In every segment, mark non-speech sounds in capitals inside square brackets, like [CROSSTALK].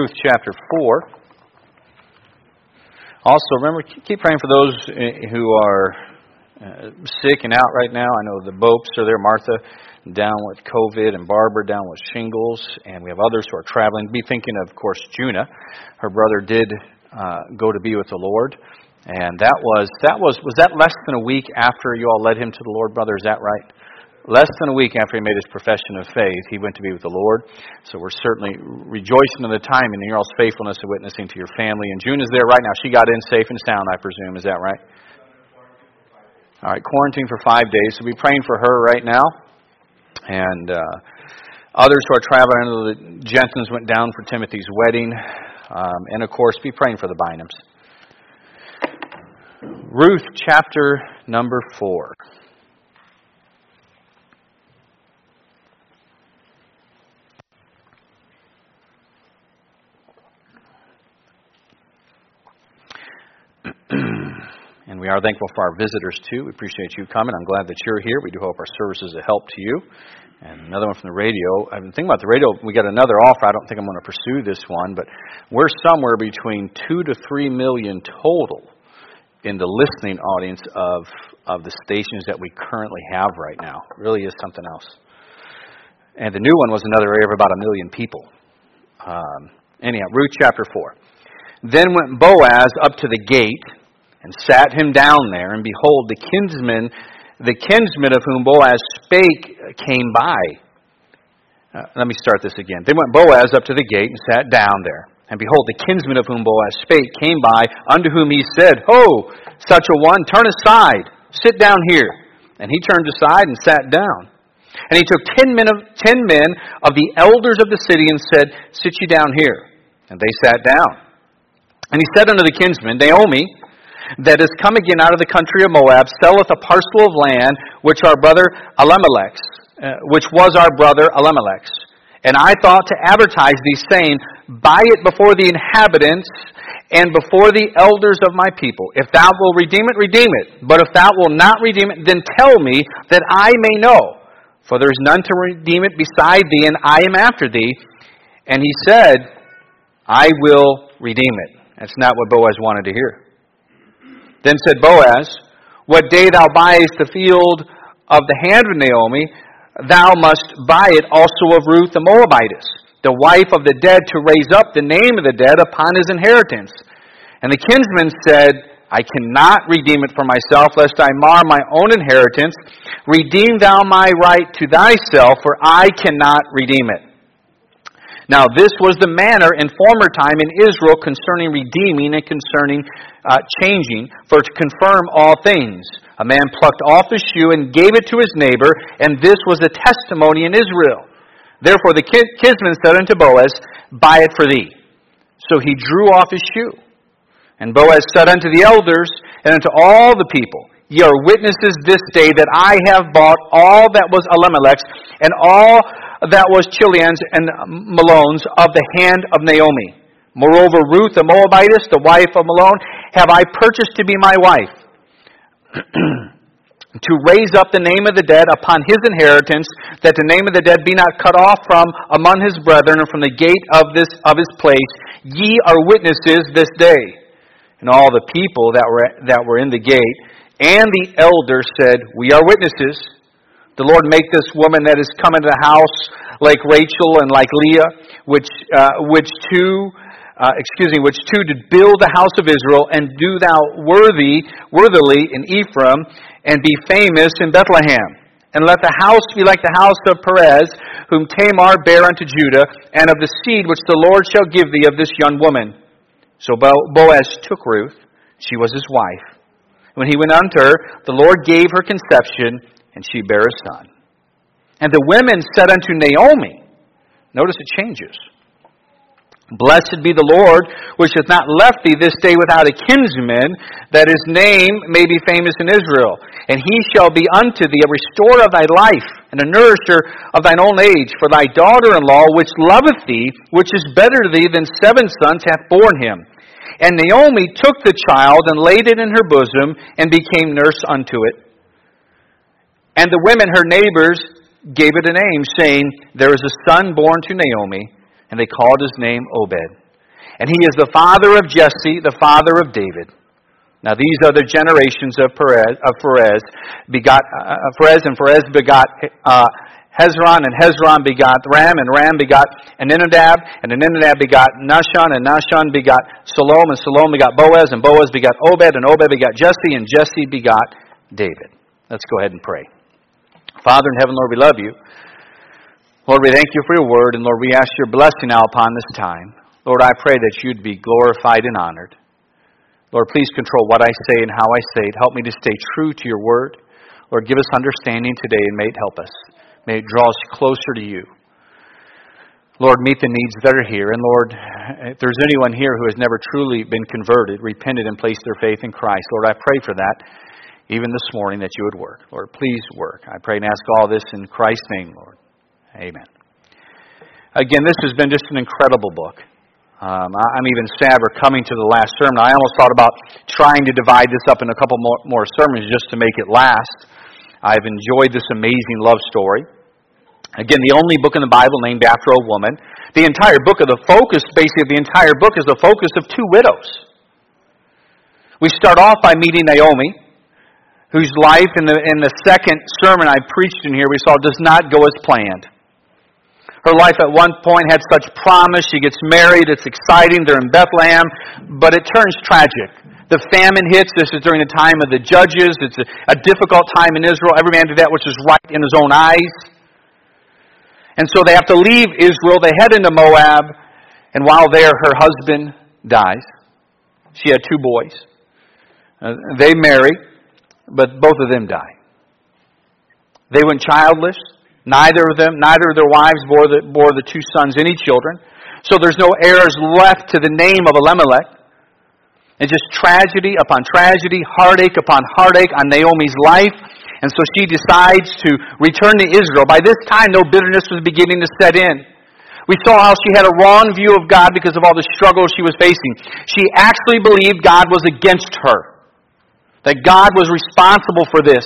Ruth chapter 4. Also, remember, keep praying for those eh, who are uh, sick and out right now. I know the Bopes are there, Martha down with COVID, and Barbara down with shingles, and we have others who are traveling. Be thinking, of course, Juna. Her brother did uh, go to be with the Lord, and that was that was was that less than a week after you all led him to the Lord, brother? Is that right? Less than a week after he made his profession of faith, he went to be with the Lord. So we're certainly rejoicing in the time and your all's faithfulness of witnessing to your family. And June is there right now. She got in safe and sound, I presume. Is that right? All right, quarantine for five days. So we're praying for her right now. And uh, others who are traveling, I know the Jensens went down for Timothy's wedding. Um, and of course, be praying for the Bynums. Ruth chapter number 4. And we are thankful for our visitors too. We appreciate you coming. I'm glad that you're here. We do hope our service is a help to you. And another one from the radio. I've been thinking about the radio. We got another offer. I don't think I'm going to pursue this one, but we're somewhere between two to three million total in the listening audience of of the stations that we currently have right now. It really is something else. And the new one was another area of about a million people. Um, anyhow, Ruth chapter four. Then went Boaz up to the gate and sat him down there, and behold, the kinsman, the kinsman of whom Boaz spake, came by. Uh, let me start this again. Then went Boaz up to the gate and sat down there. And behold, the kinsman of whom Boaz spake came by, unto whom he said, Ho, such a one, turn aside, sit down here. And he turned aside and sat down. And he took ten men of, ten men of the elders of the city and said, Sit ye down here. And they sat down. And he said unto the kinsman, Naomi, that is come again out of the country of Moab selleth a parcel of land which our brother Elimelech's, uh, which was our brother Elimelech's. And I thought to advertise thee, saying, Buy it before the inhabitants and before the elders of my people. If thou wilt redeem it, redeem it. But if thou wilt not redeem it, then tell me that I may know. For there is none to redeem it beside thee, and I am after thee. And he said, I will redeem it. That's not what Boaz wanted to hear. Then said Boaz, What day thou buyest the field of the hand of Naomi, thou must buy it also of Ruth the Moabitess, the wife of the dead, to raise up the name of the dead upon his inheritance. And the kinsman said, I cannot redeem it for myself, lest I mar my own inheritance. Redeem thou my right to thyself, for I cannot redeem it. Now, this was the manner in former time in Israel concerning redeeming and concerning uh, changing, for to confirm all things. A man plucked off his shoe and gave it to his neighbor, and this was a testimony in Israel. Therefore the kinsman said unto Boaz, Buy it for thee. So he drew off his shoe. And Boaz said unto the elders and unto all the people, Ye are witnesses this day that I have bought all that was Elimelech's, and all that was Chilion's and Mahlon's of the hand of Naomi. Moreover, Ruth the Moabitess, the wife of Mahlon, have I purchased to be my wife, [CLEARS THROAT] to raise up the name of the dead upon his inheritance, that the name of the dead be not cut off from among his brethren and from the gate of this of his place. Ye are witnesses this day. And all the people that were that were in the gate and the elders said, We are witnesses. The Lord make this woman that is come into the house like Rachel and like Leah, which, uh, which two, uh, excuse me, which two did build the house of Israel, and do thou worthy, worthily in Ephraim, and be famous in Bethlehem. And let the house be like the house of Perez, whom Tamar bare unto Judah, and of the seed which the Lord shall give thee of this young woman. So Boaz took Ruth, she was his wife. When he went unto her, the Lord gave her conception, and she bare a son. And the women said unto Naomi, notice it changes. Blessed be the Lord, which hath not left thee this day without a kinsman, that his name may be famous in Israel. And he shall be unto thee a restorer of thy life, and a nourisher of thine old age. For thy daughter in law, which loveth thee, which is better to thee than seven sons, hath borne him. And Naomi took the child, and laid it in her bosom, and became nurse unto it. And the women, her neighbors, gave it a name, saying, There is a son born to Naomi, and they called his name Obed. And he is the father of Jesse, the father of David. Now these are the generations of Perez. Of Perez begot uh, Perez, and Perez begot uh, Hezron, and Hezron begot Ram, and Ram begot Aminadab, and Aminadab begot Nahshon, and Nahshon begot Salom, and Salom begot Boaz, and Boaz begot Obed, and Obed begot Jesse, and Jesse begot David. Let's go ahead and pray. Father in heaven, Lord, we love you. Lord, we thank you for your word, and Lord, we ask your blessing now upon this time. Lord, I pray that you'd be glorified and honored. Lord, please control what I say and how I say it. Help me to stay true to your word. Lord, give us understanding today and may it help us. May it draw us closer to you. Lord, meet the needs that are here. And Lord, if there's anyone here who has never truly been converted, repented, and placed their faith in Christ, Lord, I pray for that even this morning that you would work. Lord, please work. I pray and ask all this in Christ's name, Lord. Amen. Again, this has been just an incredible book. Um, I'm even sad we're coming to the last sermon. I almost thought about trying to divide this up in a couple more, more sermons just to make it last. I've enjoyed this amazing love story. Again, the only book in the Bible named after a woman. The entire book of the focus, basically, the entire book is the focus of two widows. We start off by meeting Naomi, whose life in the, in the second sermon I preached in here we saw does not go as planned. Her life at one point had such promise. She gets married. It's exciting. They're in Bethlehem. But it turns tragic. The famine hits. This is during the time of the judges. It's a, a difficult time in Israel. Every man did that which was right in his own eyes. And so they have to leave Israel. They head into Moab. And while there, her husband dies. She had two boys. Uh, they marry, but both of them die. They went childless. Neither of them, neither of their wives bore the, bore the two sons any children. So there's no heirs left to the name of Elimelech. And just tragedy upon tragedy, heartache upon heartache on Naomi's life. And so she decides to return to Israel. By this time, no bitterness was beginning to set in. We saw how she had a wrong view of God because of all the struggles she was facing. She actually believed God was against her, that God was responsible for this.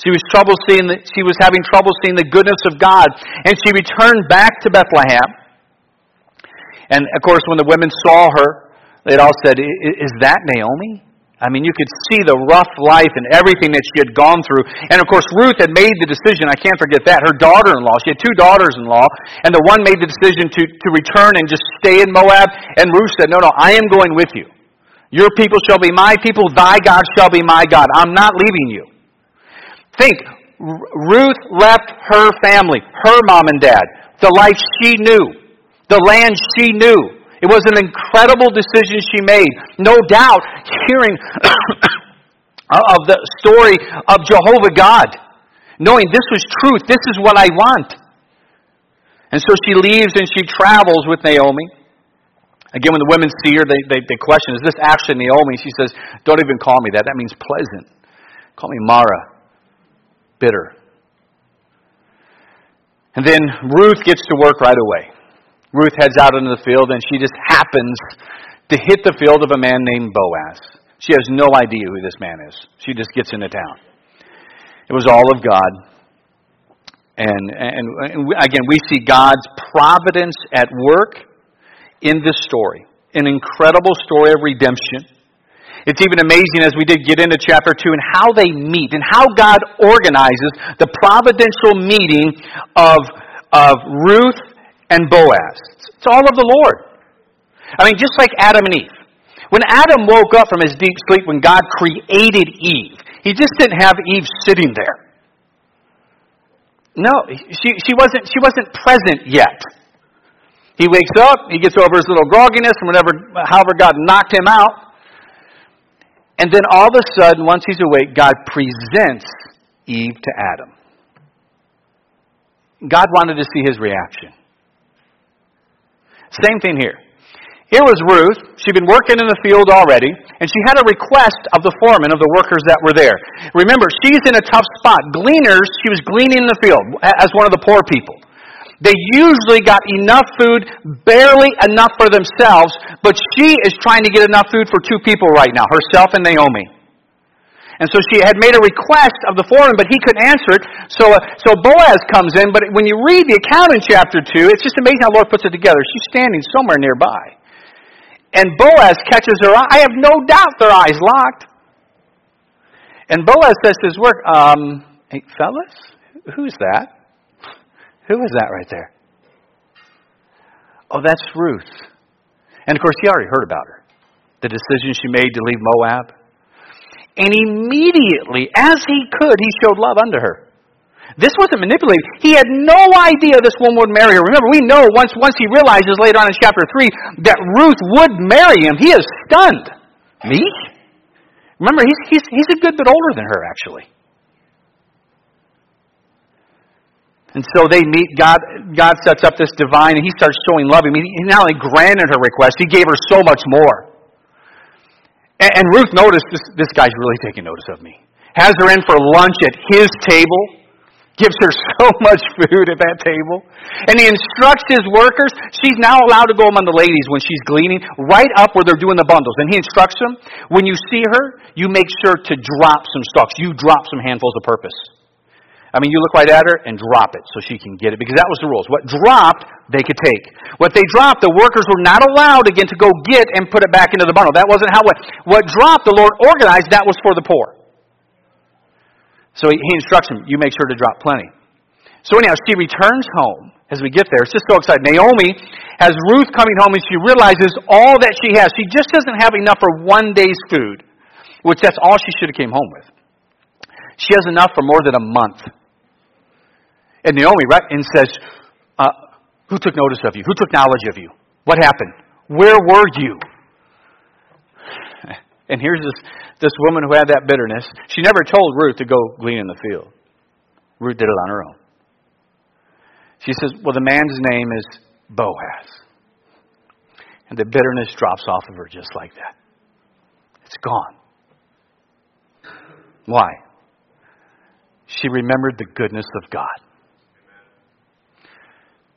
She was trouble seeing the, she was having trouble seeing the goodness of God, and she returned back to Bethlehem. And of course, when the women saw her, they all said, "Is that Naomi?" I mean, you could see the rough life and everything that she had gone through. And of course, Ruth had made the decision, I can't forget that, her daughter in law. She had two daughters in law, and the one made the decision to, to return and just stay in Moab. And Ruth said, No, no, I am going with you. Your people shall be my people, thy God shall be my God. I'm not leaving you. Think, Ruth left her family, her mom and dad, the life she knew, the land she knew. It was an incredible decision she made. No doubt, hearing [COUGHS] of the story of Jehovah God, knowing this was truth, this is what I want. And so she leaves and she travels with Naomi. Again, when the women see her, they, they, they question, is this actually Naomi? She says, don't even call me that. That means pleasant. Call me Mara bitter. And then Ruth gets to work right away. Ruth heads out into the field and she just happens to hit the field of a man named Boaz. She has no idea who this man is. She just gets into town. It was all of God. And, and, and again, we see God's providence at work in this story. An incredible story of redemption it's even amazing as we did get into chapter 2 and how they meet and how God organizes the providential meeting of, of Ruth and Boaz. It's all of the Lord. I mean, just like Adam and Eve. When Adam woke up from his deep sleep when God created Eve, he just didn't have Eve sitting there. No, she, she, wasn't, she wasn't present yet. He wakes up, he gets over his little grogginess, and whatever, however God knocked him out, and then all of a sudden, once he's awake, God presents Eve to Adam. God wanted to see his reaction. Same thing here. Here was Ruth. She'd been working in the field already, and she had a request of the foreman of the workers that were there. Remember, she's in a tough spot. Gleaners, she was gleaning in the field as one of the poor people. They usually got enough food, barely enough for themselves, but she is trying to get enough food for two people right now, herself and Naomi. And so she had made a request of the foreman, but he couldn't answer it. So, uh, so Boaz comes in, but when you read the account in chapter 2, it's just amazing how the Lord puts it together. She's standing somewhere nearby. And Boaz catches her eye. I have no doubt their eyes locked. And Boaz says to his work, um, hey, fellas, who's that? Who is that right there? Oh, that's Ruth. And of course, he already heard about her. The decision she made to leave Moab. And immediately, as he could, he showed love unto her. This wasn't manipulated. He had no idea this woman would marry her. Remember, we know once, once he realizes later on in chapter 3 that Ruth would marry him, he is stunned. Me? Remember, he's, he's, he's a good bit older than her, actually. And so they meet. God, God sets up this divine, and He starts showing love. I mean, He not only granted her request, He gave her so much more. And, and Ruth noticed this, this guy's really taking notice of me. Has her in for lunch at his table gives her [LAUGHS] so much food at that table. And he instructs his workers. She's now allowed to go among the ladies when she's gleaning, right up where they're doing the bundles. And he instructs them, when you see her, you make sure to drop some stalks. You drop some handfuls of purpose. I mean, you look right at her and drop it so she can get it because that was the rules. What dropped, they could take. What they dropped, the workers were not allowed again to go get and put it back into the bundle. That wasn't how it. What dropped, the Lord organized. That was for the poor. So he, he instructs him, you make sure to drop plenty. So anyhow, she returns home as we get there. It's just so exciting. Naomi has Ruth coming home and she realizes all that she has. She just doesn't have enough for one day's food, which that's all she should have came home with. She has enough for more than a month. And Naomi, right, and says, uh, who took notice of you? Who took knowledge of you? What happened? Where were you? [LAUGHS] And here's this, this woman who had that bitterness. She never told Ruth to go glean in the field. Ruth did it on her own. She says, Well, the man's name is Boaz. And the bitterness drops off of her just like that. It's gone. Why? She remembered the goodness of God.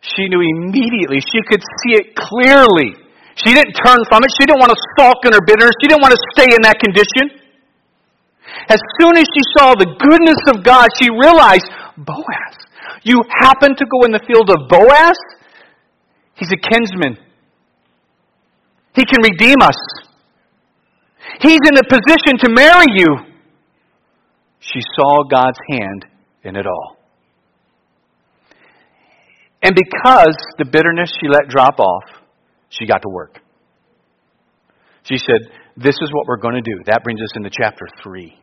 She knew immediately, she could see it clearly she didn't turn from it. She didn't want to sulk in her bitterness. She didn't want to stay in that condition. As soon as she saw the goodness of God, she realized, Boaz. You happen to go in the field of Boaz? He's a kinsman. He can redeem us. He's in a position to marry you. She saw God's hand in it all. And because the bitterness she let drop off, she got to work. She said, This is what we're going to do. That brings us into chapter 3.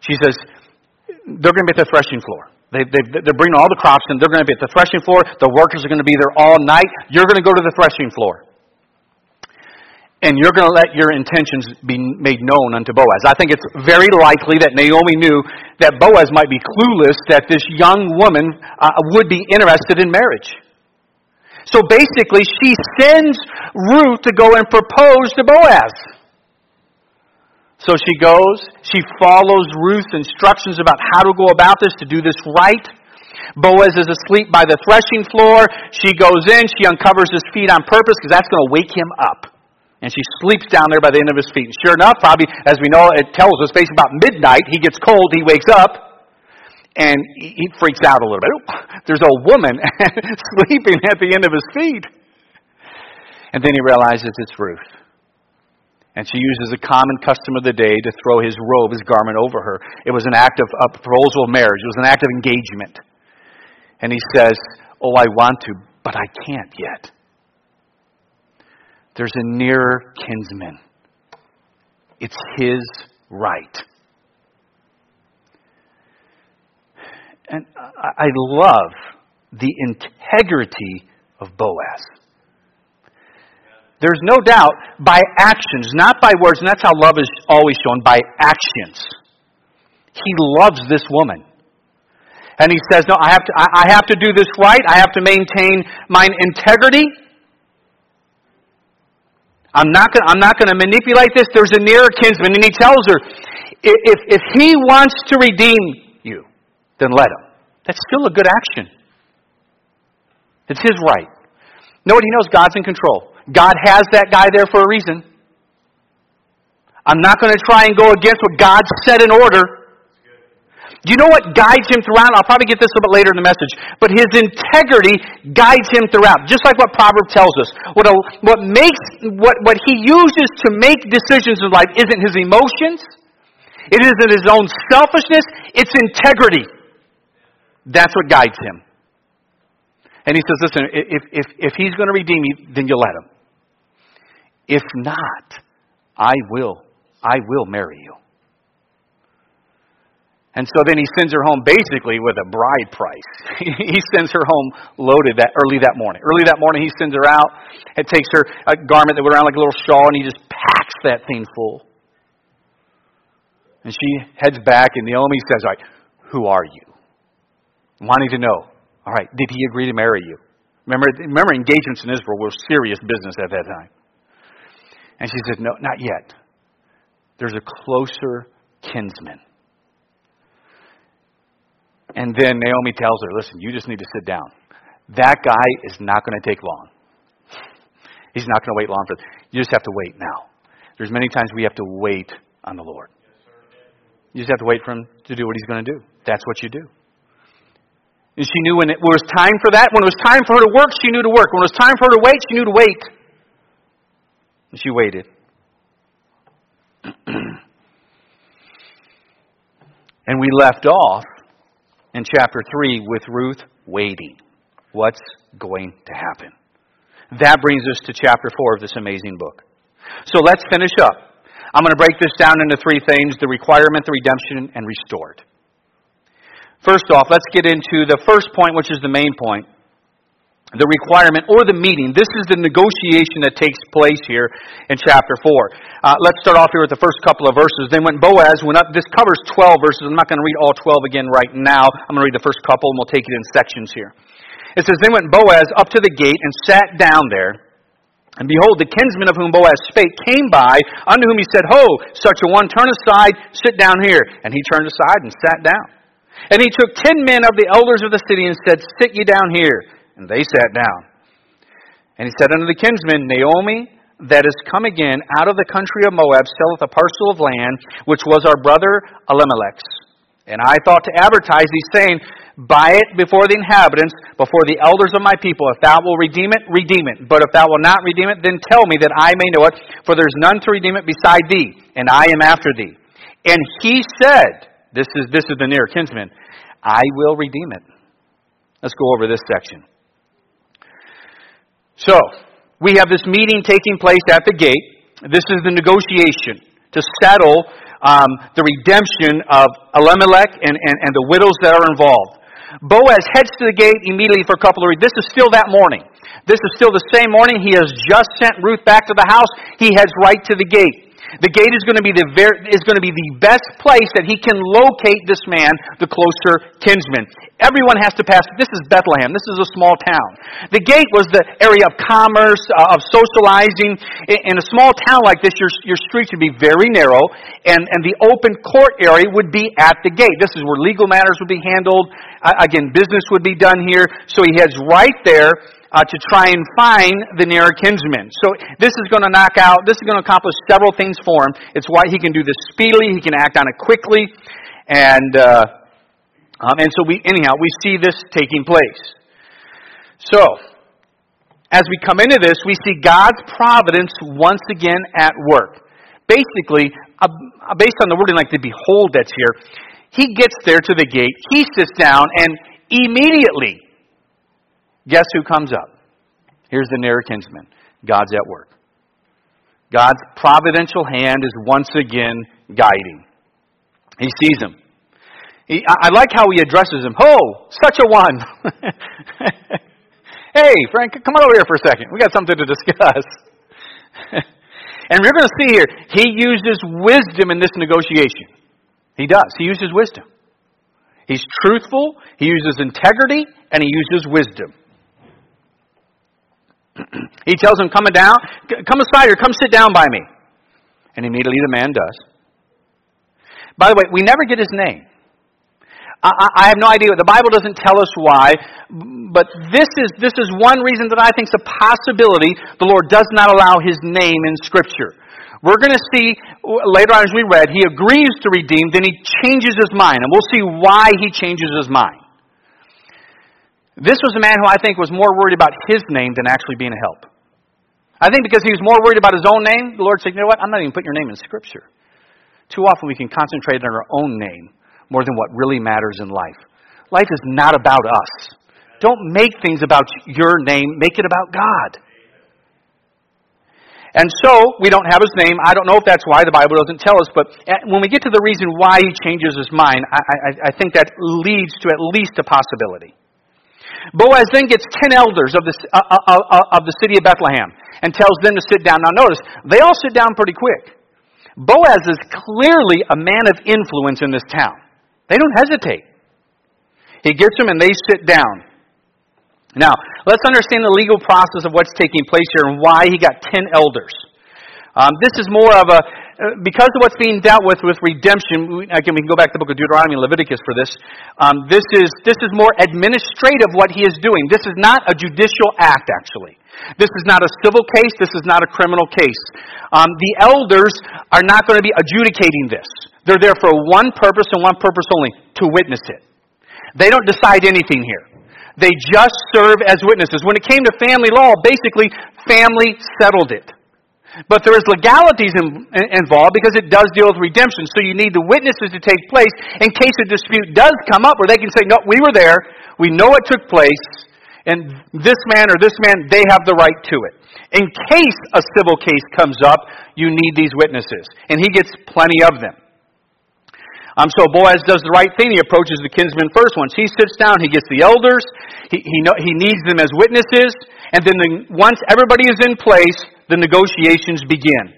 She says, They're going to be at the threshing floor. They, they, they're bringing all the crops in. They're going to be at the threshing floor. The workers are going to be there all night. You're going to go to the threshing floor. And you're going to let your intentions be made known unto Boaz. I think it's very likely that Naomi knew that Boaz might be clueless that this young woman uh, would be interested in marriage. So basically, she sends Ruth to go and propose to Boaz. So she goes, she follows Ruth's instructions about how to go about this, to do this right. Boaz is asleep by the threshing floor. She goes in, she uncovers his feet on purpose because that's going to wake him up. And she sleeps down there by the end of his feet. And sure enough, probably, as we know, it tells us, basically about midnight, he gets cold, he wakes up and he freaks out a little bit. There's a woman [LAUGHS] sleeping at the end of his feet. And then he realizes it's Ruth. And she uses a common custom of the day to throw his robe, his garment over her. It was an act of a proposal of marriage. It was an act of engagement. And he says, Oh, I want to, but I can't yet. There's a nearer kinsman. It's his right. And I love the integrity of Boaz. There's no doubt by actions, not by words, and that's how love is always shown, by actions. He loves this woman. And he says, No, I have to, I have to do this right. I have to maintain my integrity. I'm not going I'm not going to manipulate this. There's a nearer kinsman. And he tells her, if, if he wants to redeem you, then let him. That's still a good action. It's his right. He knows? God's in control. God has that guy there for a reason. I'm not going to try and go against what God set in order. Do you know what guides him throughout? I'll probably get this a bit later in the message. But his integrity guides him throughout, just like what Proverb tells us. What, a, what makes, what, what he uses to make decisions in life isn't his emotions. It isn't his own selfishness. It's integrity. That's what guides him. And he says, listen, if, if, if he's going to redeem you, then you let him. If not, I will. I will marry you. And so then he sends her home basically with a bride price. [LAUGHS] he sends her home loaded that early that morning. Early that morning he sends her out. and takes her a garment that went around like a little shawl and he just packs that thing full. And she heads back and Naomi says, All right, who are you? Wanting to know. All right, did he agree to marry you? Remember, remember engagements in Israel were serious business at that time. And she said, No, not yet. There's a closer kinsman. And then Naomi tells her, listen, you just need to sit down. That guy is not going to take long. He's not going to wait long for it. You just have to wait now. There's many times we have to wait on the Lord. You just have to wait for him to do what he's going to do. That's what you do. And she knew when it was time for that. When it was time for her to work, she knew to work. When it was time for her to wait, she knew to wait. And she waited. [CLEARS THROAT] and we left off in chapter 3 with Ruth waiting. What's going to happen? That brings us to chapter 4 of this amazing book. So let's finish up. I'm going to break this down into three things the requirement, the redemption, and restored. First off, let's get into the first point, which is the main point the requirement or the meeting. This is the negotiation that takes place here in chapter 4. Uh, let's start off here with the first couple of verses. Then when Boaz went up, this covers 12 verses. I'm not going to read all 12 again right now. I'm going to read the first couple and we'll take it in sections here. It says, Then went Boaz up to the gate and sat down there. And behold, the kinsman of whom Boaz spake came by, unto whom he said, Ho, such a one, turn aside, sit down here. And he turned aside and sat down. And he took ten men of the elders of the city and said, Sit ye down here. And they sat down. And he said unto the kinsman, Naomi, that is come again out of the country of Moab, selleth a parcel of land, which was our brother Elimelech's. And I thought to advertise thee, saying, Buy it before the inhabitants, before the elders of my people. If thou wilt redeem it, redeem it. But if thou wilt not redeem it, then tell me that I may know it, for there is none to redeem it beside thee, and I am after thee. And he said, This is this is the near kinsman, I will redeem it. Let's go over this section. So, we have this meeting taking place at the gate. This is the negotiation to settle um, the redemption of Elimelech and, and, and the widows that are involved. Boaz heads to the gate immediately for a couple of reasons. This is still that morning. This is still the same morning. He has just sent Ruth back to the house. He heads right to the gate. The gate is going to be the ver- is going to be the best place that he can locate this man, the closer kinsman. Everyone has to pass. This is Bethlehem. This is a small town. The gate was the area of commerce, uh, of socializing. In, in a small town like this, your, your streets would be very narrow, and, and the open court area would be at the gate. This is where legal matters would be handled. Uh, again, business would be done here. So he heads right there uh, to try and find the nearer kinsman. So this is going to knock out, this is going to accomplish several things for him. It's why he can do this speedily, he can act on it quickly, and, uh, um, and so we, anyhow, we see this taking place. So, as we come into this, we see God's providence once again at work. Basically, uh, based on the wording like the behold that's here, he gets there to the gate, he sits down, and immediately Guess who comes up? Here's the nearer kinsman. God's at work. God's providential hand is once again guiding. He sees him. He, I like how he addresses him. Oh, such a one. [LAUGHS] hey, Frank, come on over here for a second. We got something to discuss. [LAUGHS] and we're going to see here, he uses wisdom in this negotiation. He does. He uses wisdom. He's truthful, he uses integrity, and he uses wisdom. [CLEARS THROAT] he tells him, Come down, come aside or come sit down by me. And immediately the man does. By the way, we never get his name. I, I, have no idea. The Bible doesn't tell us why, but this is, this is one reason that I think is a possibility the Lord does not allow his name in Scripture. We're going to see later on as we read, he agrees to redeem, then he changes his mind. And we'll see why he changes his mind. This was a man who I think was more worried about his name than actually being a help. I think because he was more worried about his own name, the Lord said, you know what? I'm not even putting your name in Scripture. Too often we can concentrate on our own name more than what really matters in life. Life is not about us. Don't make things about your name, make it about God. And so, we don't have his name. I don't know if that's why the Bible doesn't tell us, but eh, when we get to the reason why he changes his mind, I, I, I think that leads to at least a possibility. Boaz then gets ten elders of the, uh, uh, uh, uh, of the city of Bethlehem and tells them to sit down. Now, notice, they all sit down pretty quick. Boaz is clearly a man of influence in this town. They don't hesitate. He gets them and they sit down. Now, let's understand the legal process of what's taking place here and why he got ten elders. Um, this is more of a, because of what's being dealt with with redemption, again, we can go back to the book of Deuteronomy and Leviticus for this. Um, this, is, this is more administrative what he is doing. This is not a judicial act, actually. This is not a civil case. This is not a criminal case. Um, the elders are not going to be adjudicating this. They're there for one purpose and one purpose only to witness it. They don't decide anything here. They just serve as witnesses. When it came to family law, basically, family settled it. But there is legalities in, involved because it does deal with redemption. So you need the witnesses to take place in case a dispute does come up where they can say, no, we were there, we know it took place, and this man or this man, they have the right to it. In case a civil case comes up, you need these witnesses. And he gets plenty of them. Um, so Boaz does the right thing. He approaches the kinsmen first. Once he sits down, he gets the elders. He, he, know, he needs them as witnesses. And then the, once everybody is in place, the negotiations begin.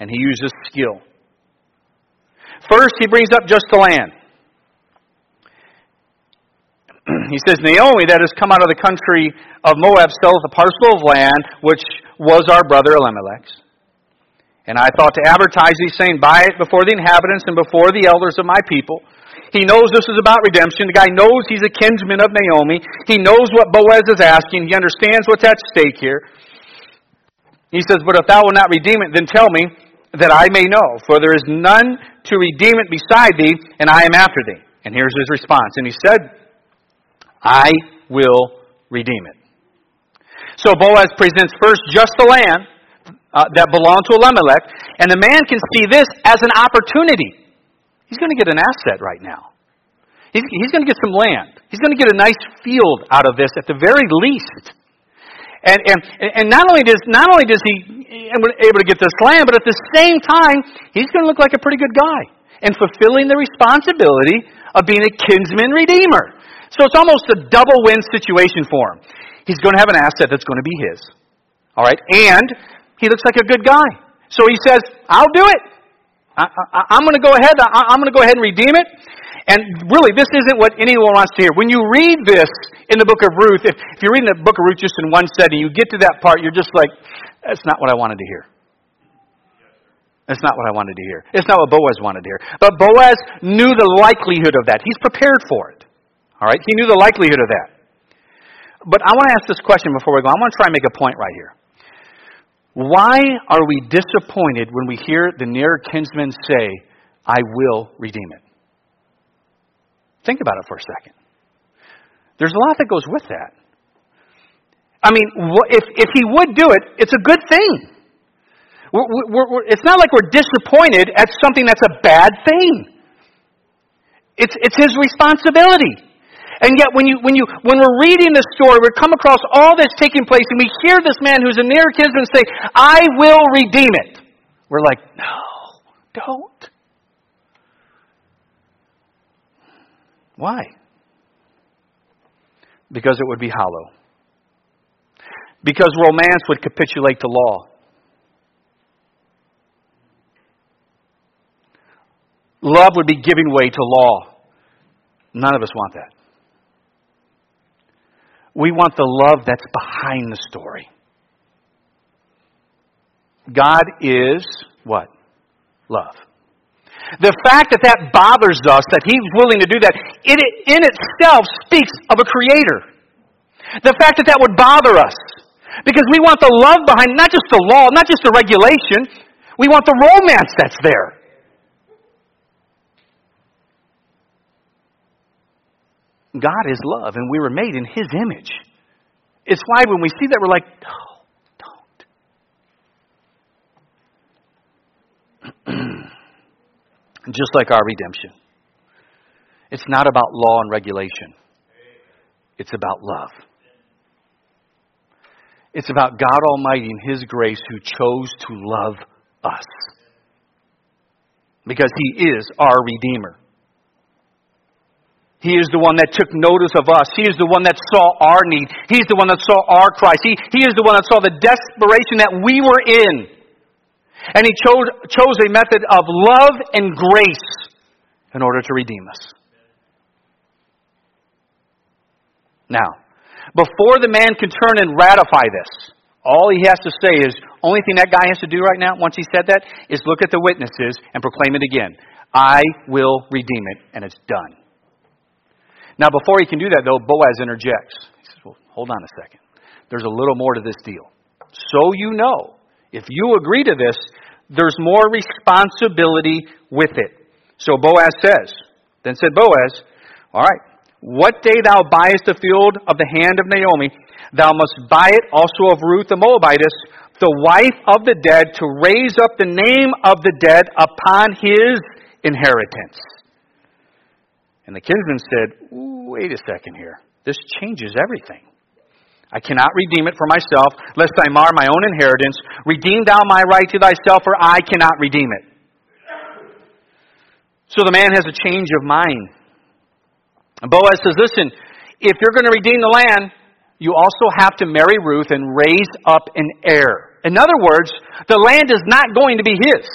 And he uses skill. First, he brings up just the land. [CLEARS THROAT] he says, Naomi, that has come out of the country of Moab, selleth a parcel of land which was our brother Elimelech's. And I thought to advertise these, saying, Buy it before the inhabitants and before the elders of my people. He knows this is about redemption. The guy knows he's a kinsman of Naomi. He knows what Boaz is asking. He understands what's at stake here. He says, But if thou wilt not redeem it, then tell me that I may know. For there is none to redeem it beside thee, and I am after thee. And here's his response. And he said, I will redeem it. So Boaz presents first just the land uh, that belonged to Elimelech, and the man can see this as an opportunity. He's going to get an asset right now. He's, he's going to get some land. He's going to get a nice field out of this at the very least. And, and, and not only does not only does he able to get this land, but at the same time, he's going to look like a pretty good guy and fulfilling the responsibility of being a kinsman redeemer. So it's almost a double win situation for him. He's going to have an asset that's going to be his. All right, and he looks like a good guy. So he says, I'll do it. I, am going to go ahead. I, I'm going to go ahead and redeem it. And really, this isn't what anyone wants to hear. When you read this in the book of Ruth, if, if you're reading the book of Ruth just in one setting, you get to that part, you're just like, that's not what I wanted to hear. That's not what I wanted to hear. It's not what Boaz wanted to hear. But Boaz knew the likelihood of that. He's prepared for it. All right? He knew the likelihood of that. But I want to ask this question before we go. I want to try and make a point right here. Why are we disappointed when we hear the near kinsman say, I will redeem it? Think about it for a second. There's a lot that goes with that. I mean, if, if he would do it, it's a good thing. We're, we're, we're, it's not like we're disappointed at something that's a bad thing. It's, it's his responsibility. And yet, when, you, when, you, when we're reading this story, we come across all this taking place, and we hear this man who's a near kinsman say, I will redeem it. We're like, no, don't. Why? Because it would be hollow. Because romance would capitulate to law. Love would be giving way to law. None of us want that. We want the love that's behind the story. God is what? Love. The fact that that bothers us, that He's willing to do that, it in itself speaks of a creator. The fact that that would bother us. Because we want the love behind not just the law, not just the regulation. We want the romance that's there. God is love, and we were made in His image. It's why when we see that, we're like, no, don't. Just like our redemption. It's not about law and regulation, it's about love. It's about God Almighty and His grace who chose to love us. Because He is our Redeemer. He is the one that took notice of us. He is the one that saw our need. He's the one that saw our cries. He, he is the one that saw the desperation that we were in. And He chose, chose a method of love and grace in order to redeem us. Now, before the man can turn and ratify this, all he has to say is, only thing that guy has to do right now, once he said that, is look at the witnesses and proclaim it again. I will redeem it, and it's done. Now, before he can do that, though, Boaz interjects. He says, Well, hold on a second. There's a little more to this deal. So you know, if you agree to this, there's more responsibility with it. So Boaz says, Then said Boaz, All right, what day thou buyest the field of the hand of Naomi, thou must buy it also of Ruth the Moabitess, the wife of the dead, to raise up the name of the dead upon his inheritance. And the kinsman said, Wait a second here. This changes everything. I cannot redeem it for myself, lest I mar my own inheritance. Redeem thou my right to thyself, for I cannot redeem it. So the man has a change of mind. And Boaz says, listen, if you're going to redeem the land, you also have to marry Ruth and raise up an heir. In other words, the land is not going to be his.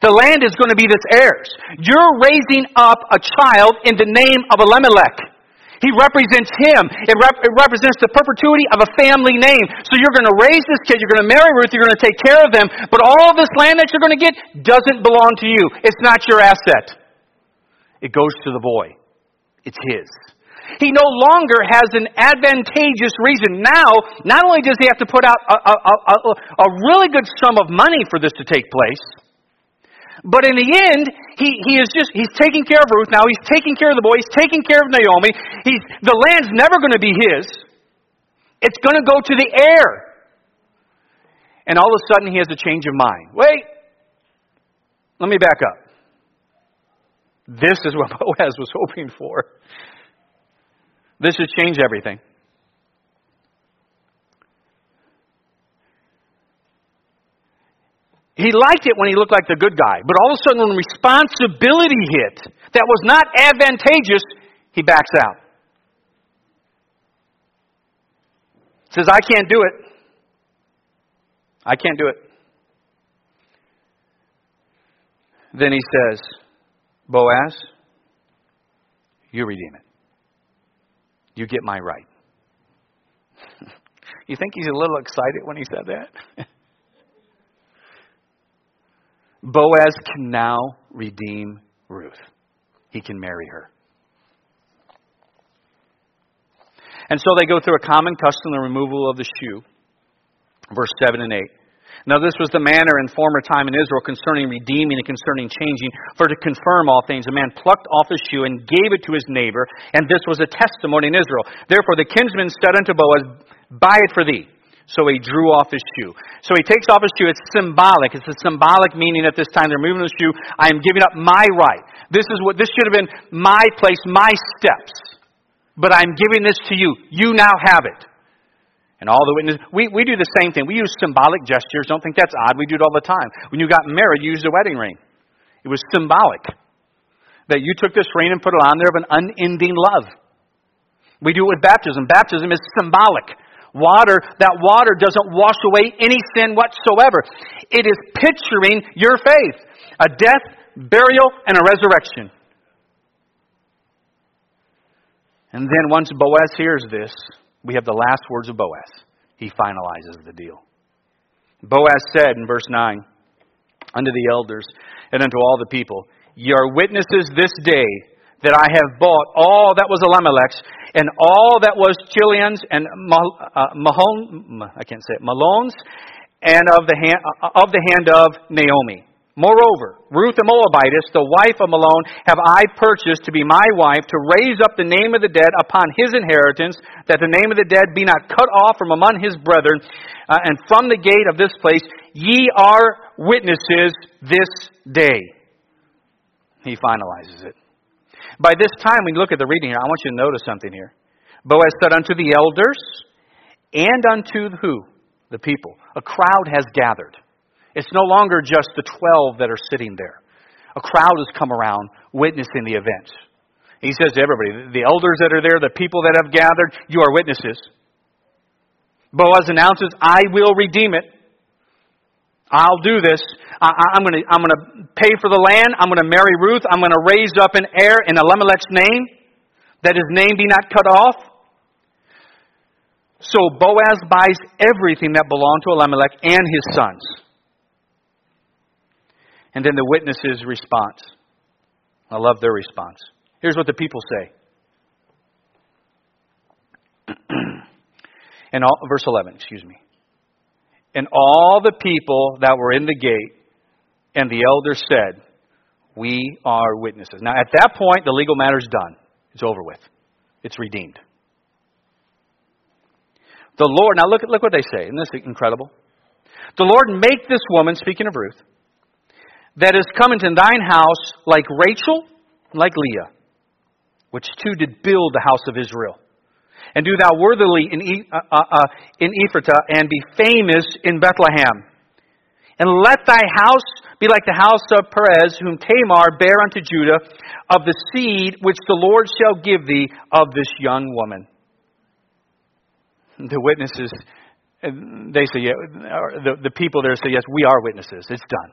The land is going to be this heir's. You're raising up a child in the name of Elimelech. He represents him. It, rep- it, represents the perpetuity of a family name. So you're going to raise this kid, you're going to marry Ruth, you're going to take care of them, but all this land that you're going to get doesn't belong to you. It's not your asset. It goes to the boy. It's his. He no longer has an advantageous reason. Now, not only does he have to put out a, a, a, a, really good sum of money for this to take place, but in the end, he, he is just, he's taking care of Ruth now, he's taking care of the boy, he's taking care of Naomi. He's, the land's never going to be his. It's going to go to the heir. And all of a sudden, he has a change of mind. Wait, let me back up. This is what [LAUGHS] Boaz was hoping for. This has changed everything. He liked it when he looked like the good guy, but all of a sudden, when responsibility hit that was not advantageous, he backs out. Says, I can't do it. I can't do it. Then he says, Boaz, you redeem it. You get my right. [LAUGHS] you think he's a little excited when he said that? [LAUGHS] Boaz can now redeem Ruth. He can marry her. And so they go through a common custom, the removal of the shoe. Verse 7 and 8. Now, this was the manner in former time in Israel concerning redeeming and concerning changing. For to confirm all things, a man plucked off his shoe and gave it to his neighbor, and this was a testimony in Israel. Therefore, the kinsman said unto Boaz, Buy it for thee. So he drew off his shoe. So he takes off his shoe. It's symbolic. It's a symbolic meaning at this time. They're moving the shoe. I am giving up my right. This is what this should have been my place, my steps. But I'm giving this to you. You now have it. And all the witnesses, we, we do the same thing. We use symbolic gestures. Don't think that's odd. We do it all the time. When you got married, you used a wedding ring. It was symbolic. That you took this ring and put it on there of an unending love. We do it with baptism. Baptism is symbolic. Water, that water doesn't wash away any sin whatsoever. It is picturing your faith. A death, burial, and a resurrection. And then once Boaz hears this, we have the last words of Boaz. He finalizes the deal. Boaz said in verse 9 unto the elders and unto all the people, Ye are witnesses this day that I have bought all that was Elimelech's and all that was Chilion's and uh, Mahon, I can't say it, Mahlon's and of the hand, of the hand of Naomi. Moreover, Ruth the Moabitess, the wife of Mahlon, have I purchased to be my wife to raise up the name of the dead upon his inheritance, that the name of the dead be not cut off from among his brethren. Uh, and from the gate of this place, ye are witnesses this day. He finalizes it. By this time, you look at the reading here, I want you to notice something here. Boaz said unto the elders and unto who? The people. A crowd has gathered. It's no longer just the 12 that are sitting there. A crowd has come around witnessing the events. He says to everybody, the elders that are there, the people that have gathered, you are witnesses. Boaz announces, I will redeem it. I'll do this. I, am going to I'm going to pay for the land. I'm going to marry Ruth. I'm going to raise up an heir in Elimelech's name, that his name be not cut off. So Boaz buys everything that belonged to Elimelech and his sons and then the witnesses' response. I love their response. Here's what the people say. [CLEARS THROAT] and all, verse 11, excuse me. And all the people that were in the gate and the elders said, We are witnesses. Now, at that point, the legal matter is done. It's over with. It's redeemed. The Lord, now look, look what they say. Isn't this incredible? The Lord make this woman, speaking of Ruth, that is come into thine house like Rachel, like Leah, which two did build the house of Israel. And do thou worthily in, uh, uh, uh, in Ephratah, and be famous in Bethlehem. And let thy house be like the house of Perez, whom Tamar bare unto Judah, of the seed which the Lord shall give thee of this young woman. The witnesses, they say, yeah, the, the people there say, yes, we are witnesses. It's done.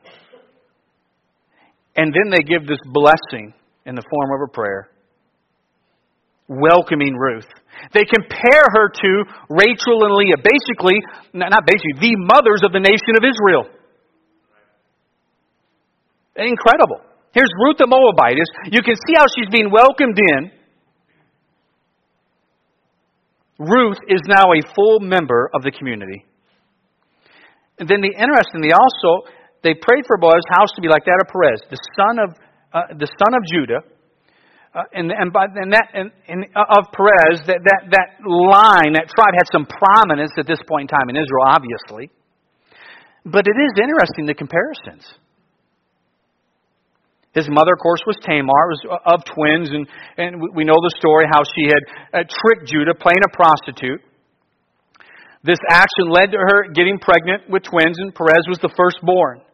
And then they give this blessing in the form of a prayer, welcoming Ruth. They compare her to Rachel and Leah, basically, not basically, the mothers of the nation of Israel. Incredible. Here's Ruth the Moabitess. You can see how she's being welcomed in. Ruth is now a full member of the community. And then the interestingly also, they prayed for Boaz's house to be like that of Perez, the son of, uh, the son of Judah. Uh, and, and, by, and that and, and uh, of Perez, that, that, that line, that tribe had some prominence at this point in time in Israel, obviously. But it is interesting, the comparisons. His mother, of course, was Tamar, was uh, of twins, and, and we know the story how she had tricked Judah, playing a prostitute. This action led to her getting pregnant with twins, and Perez was the firstborn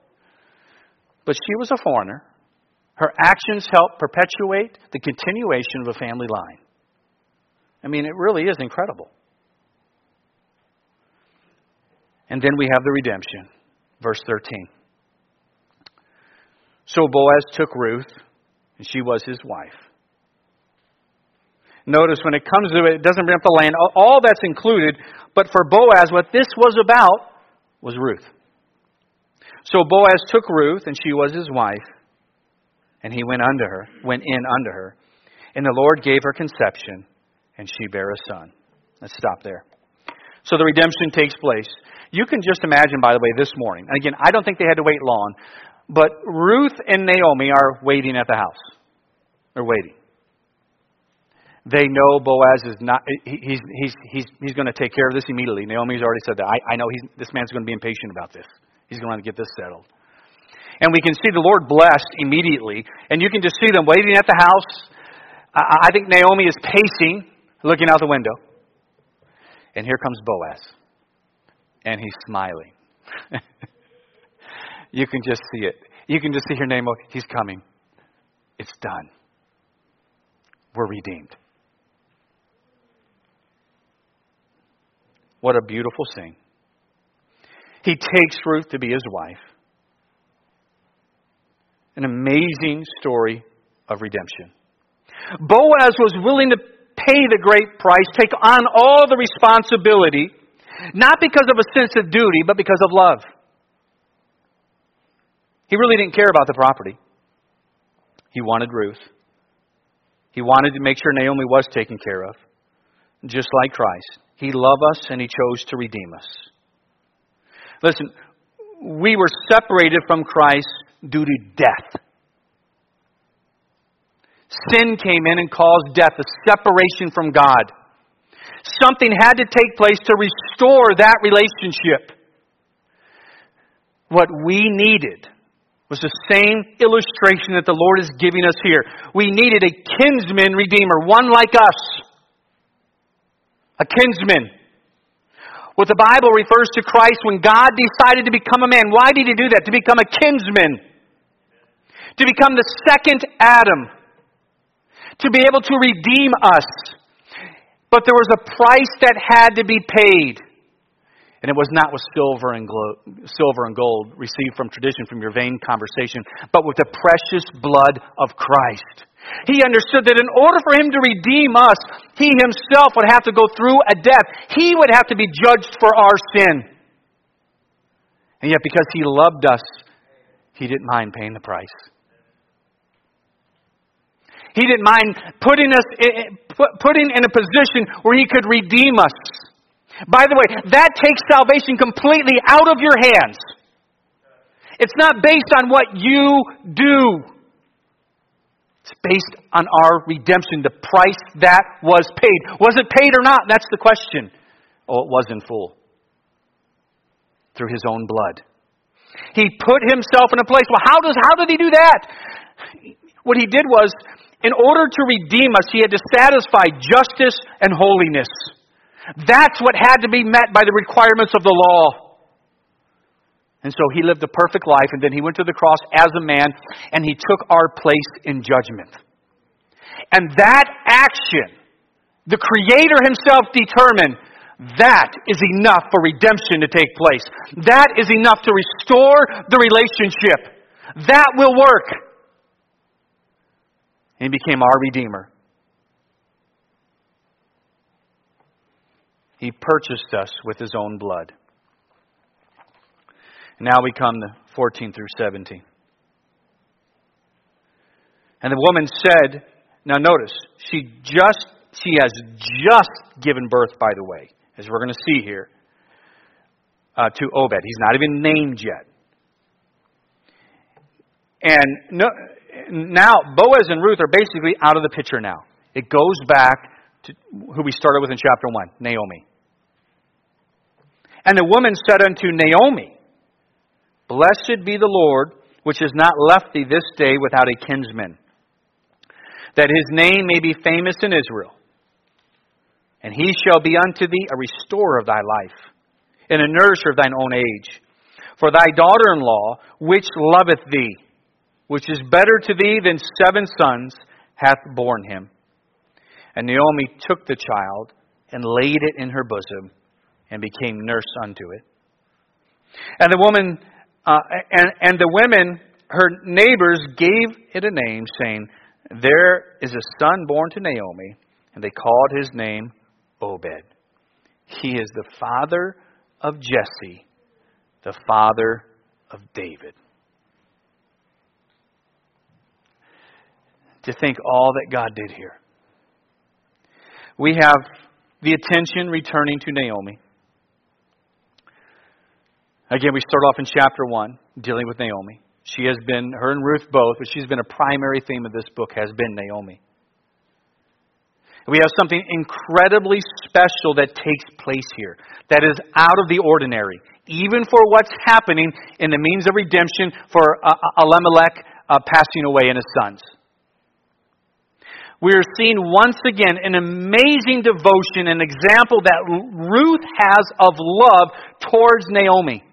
but she was a foreigner. Her actions help perpetuate the continuation of a family line. I mean, it really is incredible. And then we have the redemption. Verse 13. So Boaz took Ruth, and she was his wife. Notice when it comes to it, it doesn't bring up the land. All that's included, but for Boaz, what this was about was Ruth. So Boaz took Ruth, and she was his wife, and he went unto her, went in unto her, and the Lord gave her conception, and she bare a son. Let's stop there. So the redemption takes place. You can just imagine, by the way, this morning. And again, I don't think they had to wait long, but Ruth and Naomi are waiting at the house. They're waiting. They know Boaz is not, he's, he's, he's, he's going to take care of this immediately. Naomi's already said that. I, I know he's, this man's going to be impatient about this. He's going to get this settled. And we can see the Lord blessed immediately. And you can just see them waiting at the house. I think Naomi is pacing, looking out the window. And here comes Boaz. And he's smiling. [LAUGHS] you can just see it. You can just see her name. He's coming. It's done. We're redeemed. What a beautiful scene. He takes Ruth to be his wife. An amazing story of redemption. Boaz was willing to pay the great price, take on all the responsibility, not because of a sense of duty, but because of love. He really didn't care about the property. He wanted Ruth. He wanted to make sure Naomi was taken care of, just like Christ. He loved us and He chose to redeem us. Listen, we were separated from Christ due to death. Sin came in and caused death, a separation from God. Something had to take place to restore that relationship. What we needed was the same illustration that the Lord is giving us here. We needed a kinsman redeemer, one like us. A kinsman. What the Bible refers to Christ when God decided to become a man. Why did he do that? To become a kinsman. To become the second Adam. To be able to redeem us. But there was a price that had to be paid. And it was not with silver and, glo- silver and gold received from tradition from your vain conversation, but with the precious blood of Christ. He understood that in order for him to redeem us, he himself would have to go through a death. He would have to be judged for our sin. And yet, because he loved us, he didn't mind paying the price. He didn't mind putting us putting in a position where he could redeem us. By the way, that takes salvation completely out of your hands. It's not based on what you do. It's based on our redemption, the price that was paid. Was it paid or not? That's the question. Oh, it was in full. Through his own blood. He put himself in a place. Well, how does how did he do that? What he did was in order to redeem us, he had to satisfy justice and holiness. That's what had to be met by the requirements of the law. And so he lived a perfect life, and then he went to the cross as a man, and he took our place in judgment. And that action, the Creator himself determined, that is enough for redemption to take place. That is enough to restore the relationship. That will work and he became our Redeemer. He purchased us with his own blood. Now we come to 14 through 17. And the woman said, now notice, she just she has just given birth, by the way, as we're going to see here, uh, to Obed. He's not even named yet. And no, now Boaz and Ruth are basically out of the picture now. It goes back to who we started with in chapter 1, Naomi. And the woman said unto Naomi, Blessed be the Lord, which has not left thee this day without a kinsman, that his name may be famous in Israel. And he shall be unto thee a restorer of thy life, and a nourisher of thine own age. For thy daughter in law, which loveth thee, which is better to thee than seven sons, hath borne him. And Naomi took the child and laid it in her bosom and became nurse unto it. And the woman, uh, and, and the women, her neighbors, gave it a name, saying, There is a son born to Naomi, and they called his name Obed. He is the father of Jesse, the father of David. To think all that God did here. We have the attention returning to Naomi. Again, we start off in chapter 1, dealing with Naomi. She has been, her and Ruth both, but she's been a primary theme of this book, has been Naomi. We have something incredibly special that takes place here, that is out of the ordinary, even for what's happening in the means of redemption for uh, Elimelech uh, passing away and his sons we are seeing once again an amazing devotion, an example that Ruth has of love towards Naomi.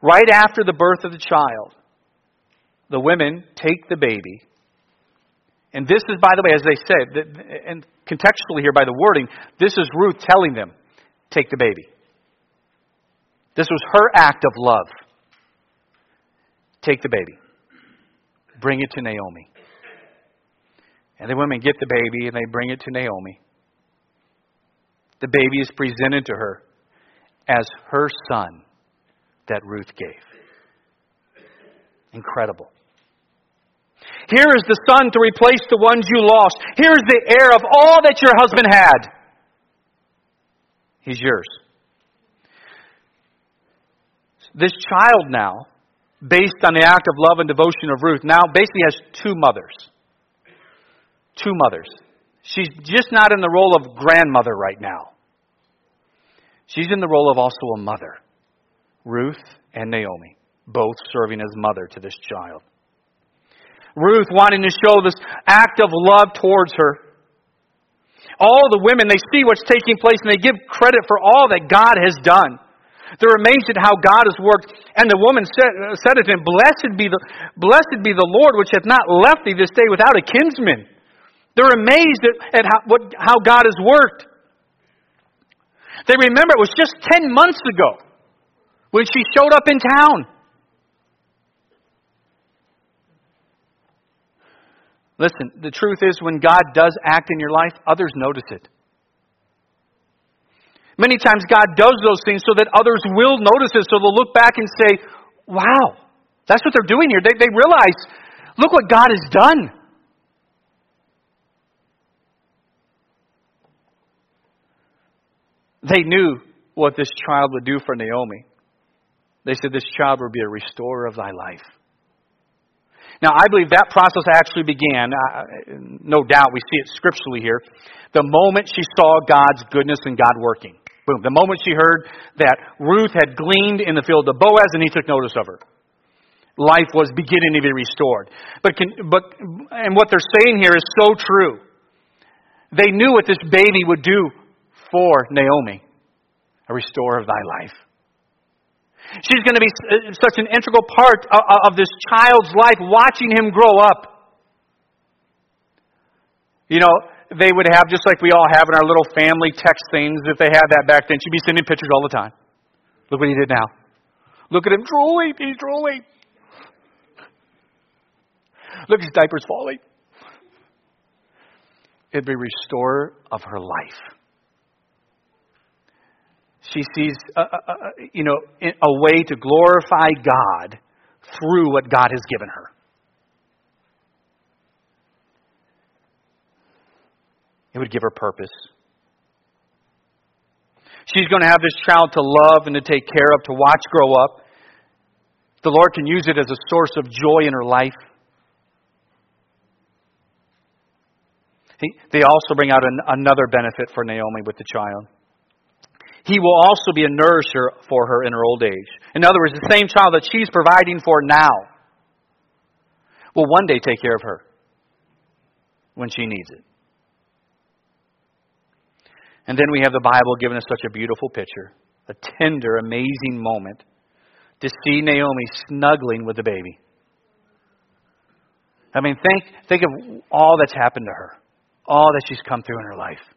Right after the birth of the child, the women take the baby. And this is, by the way, as they said, and contextually here by the wording, this is Ruth telling them, take the baby. This was her act of love. Take the baby. Bring it to Naomi. And the women get the baby and they bring it to Naomi. The baby is presented to her as her son that Ruth gave. Incredible. Here is the son to replace the ones you lost. Here is the heir of all that your husband had. He's yours. This child now, based on the act of love and devotion of Ruth, now basically has two mothers. Two mothers. She's just not in the role of grandmother right now. She's in the role of also a mother. Ruth and Naomi, both serving as mother to this child. Ruth wanting to show this act of love towards her. All the women, they see what's taking place and they give credit for all that God has done. They're amazed at how God has worked. And the woman said, said to him, Blessed be, the, blessed be the Lord which hath not left thee this day without a kinsman. They're amazed at, at how, what, how God has worked. They remember it was just 10 months ago when she showed up in town. Listen, the truth is when God does act in your life, others notice it. Many times God does those things so that others will notice it, so they'll look back and say, wow, that's what they're doing here. They, they realize, look what God has done. They knew what this child would do for Naomi. They said, This child will be a restorer of thy life. Now, I believe that process actually began, uh, no doubt, we see it scripturally here, the moment she saw God's goodness and God working. Boom. The moment she heard that Ruth had gleaned in the field of Boaz and he took notice of her. Life was beginning to be restored. But, can, but and what they're saying here is so true. They knew what this baby would do for Naomi, a restorer of thy life. She's going to be uh, such an integral part of this child's life, watching him grow up. You know, they would have, just like we all have in our little family text things, if they had that back then, she'd be sending pictures all the time. Look what he did now. Look at him drooling. He's drooling. Look, at his diaper's falling. It'd be restorer of her life. She sees, a, a, a, you know, a way to glorify God through what God has given her. It would give her purpose. She's going to have this child to love and to take care of, to watch grow up. The Lord can use it as a source of joy in her life. they also bring out an, another benefit for Naomi with the child. He will also be a nourisher for her in her old age. In other words, the same child that she's providing for now will one day take care of her when she needs it. And then we have the Bible giving us such a beautiful picture, a tender, amazing moment to see Naomi snuggling with the baby. I mean, think, think of all that's happened to her, all that she's come through in her life.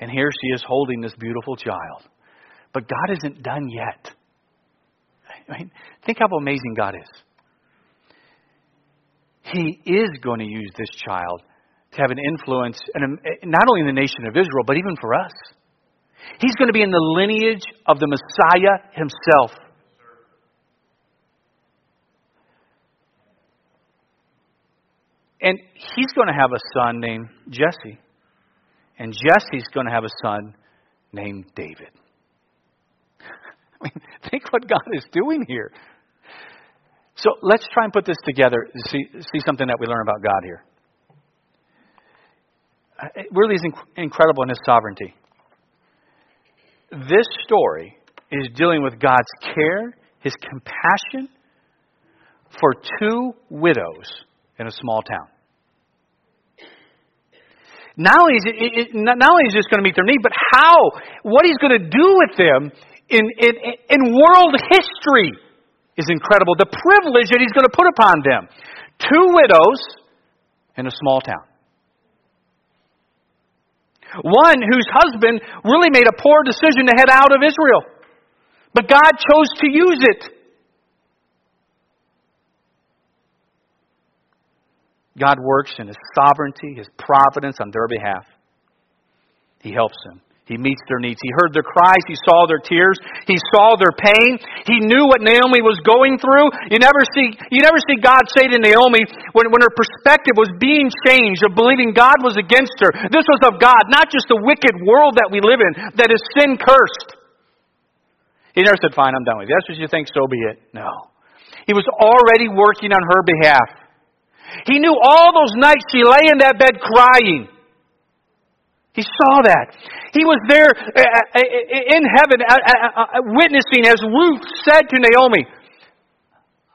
And here she is holding this beautiful child. But God isn't done yet. I mean, think how amazing God is. He is going to use this child to have an influence, not only in the nation of Israel, but even for us. He's going to be in the lineage of the Messiah himself. And he's going to have a son named Jesse. And Jesse's going to have a son named David. [LAUGHS] I mean, think what God is doing here. So let's try and put this together, see, see something that we learn about God here. Uh, it really is inc- incredible in His sovereignty. This story is dealing with God's care, His compassion for two widows in a small town. Not only, is it, it, not only is this going to meet their need, but how, what He's going to do with them in, in, in world history is incredible. The privilege that He's going to put upon them. Two widows in a small town. One whose husband really made a poor decision to head out of Israel. But God chose to use it. God works in His sovereignty, His providence on their behalf. He helps them. He meets their needs. He heard their cries. He saw their tears. He saw their pain. He knew what Naomi was going through. You never see, you never see God say to Naomi when, when her perspective was being changed of believing God was against her. This was of God, not just the wicked world that we live in that is sin cursed. He never said, Fine, I'm done with you. That's what you think, so be it. No. He was already working on her behalf. He knew all those nights she lay in that bed crying. He saw that. He was there uh, uh, uh, in heaven witnessing as Ruth said to Naomi,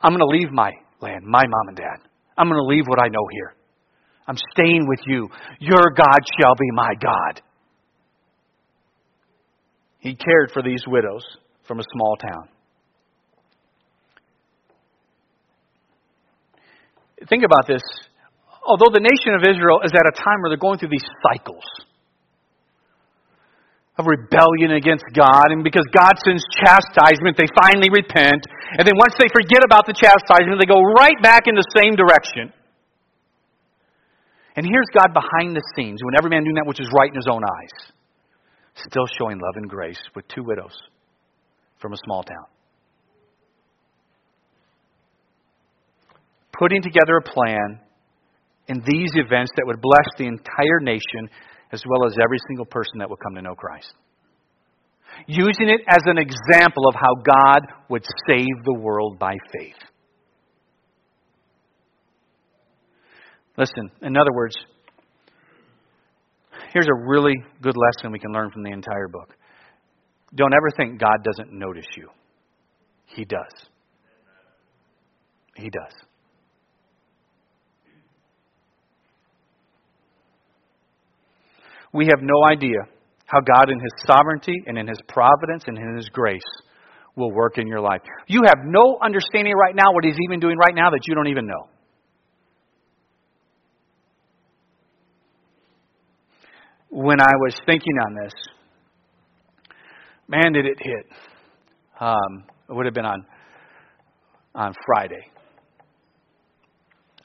I'm going to leave my land, my mom and dad. I'm going to leave what I know here. I'm staying with you. Your God shall be my God. He cared for these widows from a small town. Think about this. Although the nation of Israel is at a time where they're going through these cycles of rebellion against God, and because God sends chastisement, they finally repent. And then once they forget about the chastisement, they go right back in the same direction. And here's God behind the scenes, when every man doing that which is right in his own eyes, still showing love and grace with two widows from a small town. Putting together a plan in these events that would bless the entire nation as well as every single person that will come to know Christ. Using it as an example of how God would save the world by faith. Listen, in other words, here's a really good lesson we can learn from the entire book. Don't ever think God doesn't notice you. He does. He does. We have no idea how God, in His sovereignty and in His providence and in His grace, will work in your life. You have no understanding right now what He's even doing right now that you don't even know. When I was thinking on this, man, did it hit. Um, it would have been on on Friday.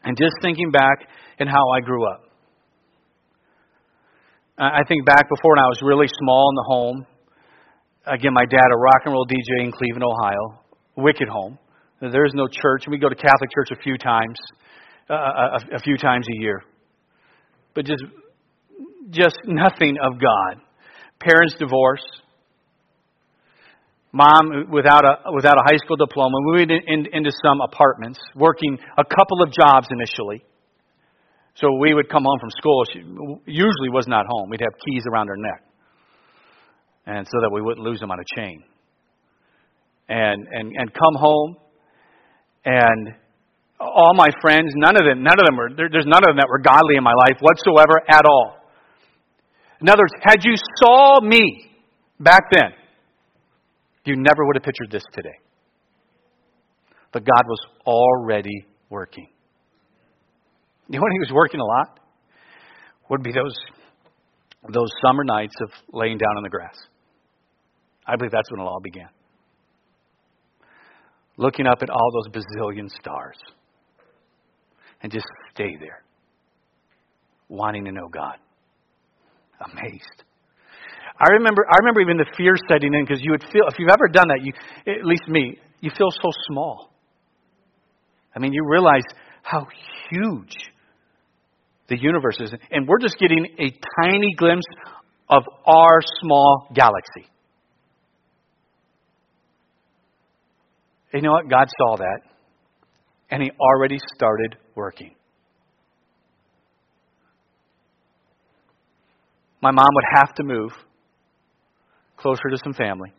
And just thinking back and how I grew up. I think back before when I was really small in the home. Again, my dad, a rock and roll DJ in Cleveland, Ohio, wicked home. There is no church, we go to Catholic church a few times, uh, a, a few times a year, but just just nothing of God. Parents divorce. Mom without a without a high school diploma, moving in, in, into some apartments, working a couple of jobs initially. So we would come home from school. She usually was not home. We'd have keys around her neck, and so that we wouldn't lose them on a chain. And and and come home, and all my friends, none of them, none of them were. There, there's none of them that were godly in my life whatsoever at all. In other words, had you saw me back then, you never would have pictured this today. But God was already working. You know when he was working a lot? Would be those those summer nights of laying down on the grass. I believe that's when it all began. Looking up at all those bazillion stars and just stay there, wanting to know God. Amazed. I remember, I remember even the fear setting in because you would feel, if you've ever done that, you, at least me, you feel so small. I mean, you realize how huge the universe is. And we're just getting a tiny glimpse of our small galaxy. you know what? God saw that, and He already started working. My mom would have to move closer to some family.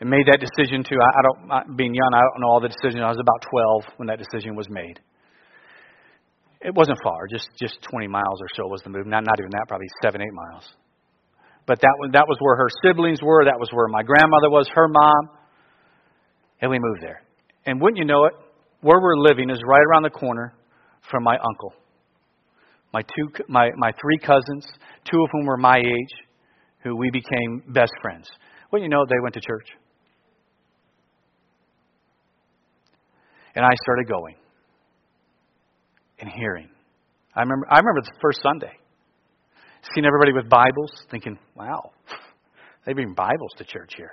And made that decision too. I, I don't, being young, I don't know all the decisions. I was about 12 when that decision was made. It wasn't far, just just 20 miles or so was the move. Not not even that, probably seven, eight miles. But that was that was where her siblings were. That was where my grandmother was, her mom, and we moved there. And wouldn't you know it, where we're living is right around the corner from my uncle. My two, my my three cousins, two of whom were my age, who we became best friends. Wouldn't you know they went to church? And I started going and hearing. I remember, I remember the first Sunday, seeing everybody with Bibles, thinking, wow, [LAUGHS] they bring Bibles to church here.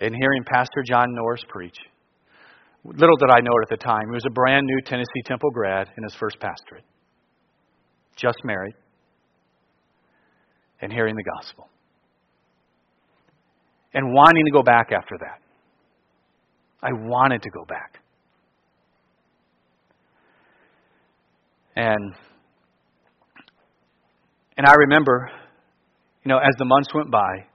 And hearing Pastor John Norris preach. Little did I know it at the time. He was a brand new Tennessee Temple grad in his first pastorate, just married, and hearing the gospel. and wanting to go back after that. I wanted to go back. And and I remember, you know, as the months went by,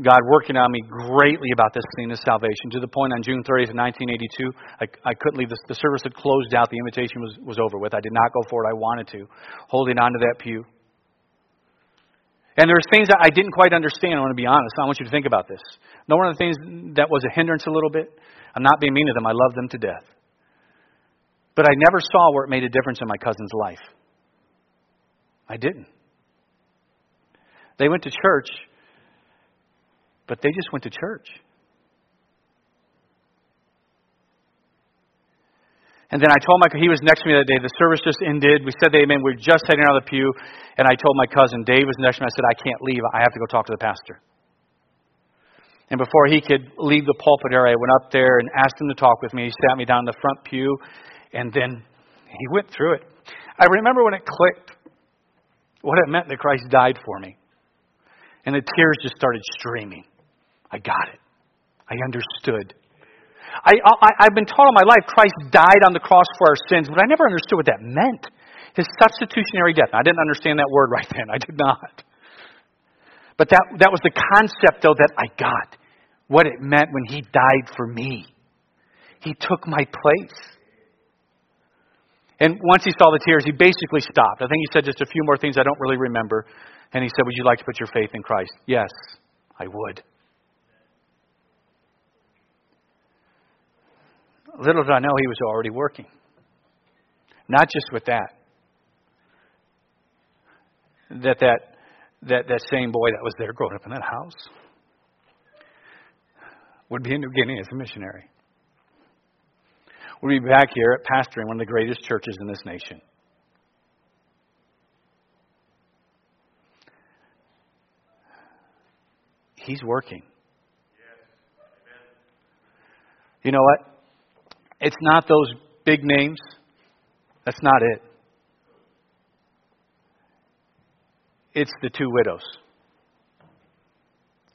God working on me greatly about this thing of salvation to the point on June 30th, 1982, I, I couldn't leave. The, the service had closed out. The invitation was, was over with. I did not go for it. I wanted to, holding on to that pew. And there's things that I didn't quite understand. I want to be honest. I want you to think about this. Know one of the things that was a hindrance a little bit? I'm not being mean to them. I love them to death. But I never saw where it made a difference in my cousin's life. I didn't. They went to church but they just went to church. And then I told my he was next to me that day. The service just ended. We said amen. We were just heading out of the pew, and I told my cousin Dave was next to me. I said, "I can't leave. I have to go talk to the pastor." And before he could leave the pulpit area, I went up there and asked him to talk with me. He sat me down in the front pew, and then he went through it. I remember when it clicked what it meant that Christ died for me, and the tears just started streaming. I got it. I understood. I, I, I've been taught all my life Christ died on the cross for our sins, but I never understood what that meant. His substitutionary death. I didn't understand that word right then. I did not. But that, that was the concept, though, that I got. What it meant when He died for me. He took my place. And once he saw the tears, he basically stopped. I think he said just a few more things I don't really remember. And he said, Would you like to put your faith in Christ? Yes, I would. Little did I know he was already working. Not just with that. That that that, that same boy that was there growing up in that house would be in New Guinea as a missionary. Would be back here at pastoring one of the greatest churches in this nation. He's working. You know what? It's not those big names. That's not it. It's the two widows.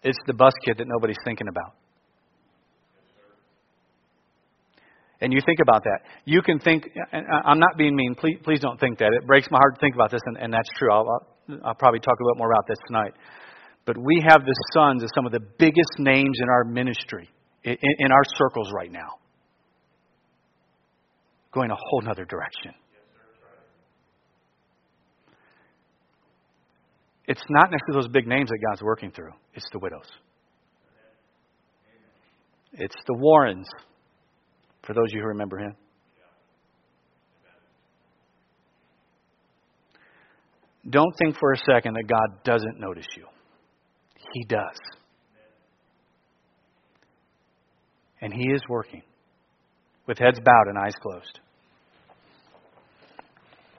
It's the bus kid that nobody's thinking about. And you think about that. You can think, I'm not being mean, please, please don't think that. It breaks my heart to think about this, and, and that's true. I'll, I'll, probably talk a little bit more about this tonight. But we have the sons of some of the biggest names in our ministry, in, in our circles right now going a whole other direction. It's not necessarily those big names that God's working through, it's the widows. It's the Warrens, for those of you who remember him. Don't think for a second that God doesn't notice you. He does. And He is working with heads bowed and eyes closed.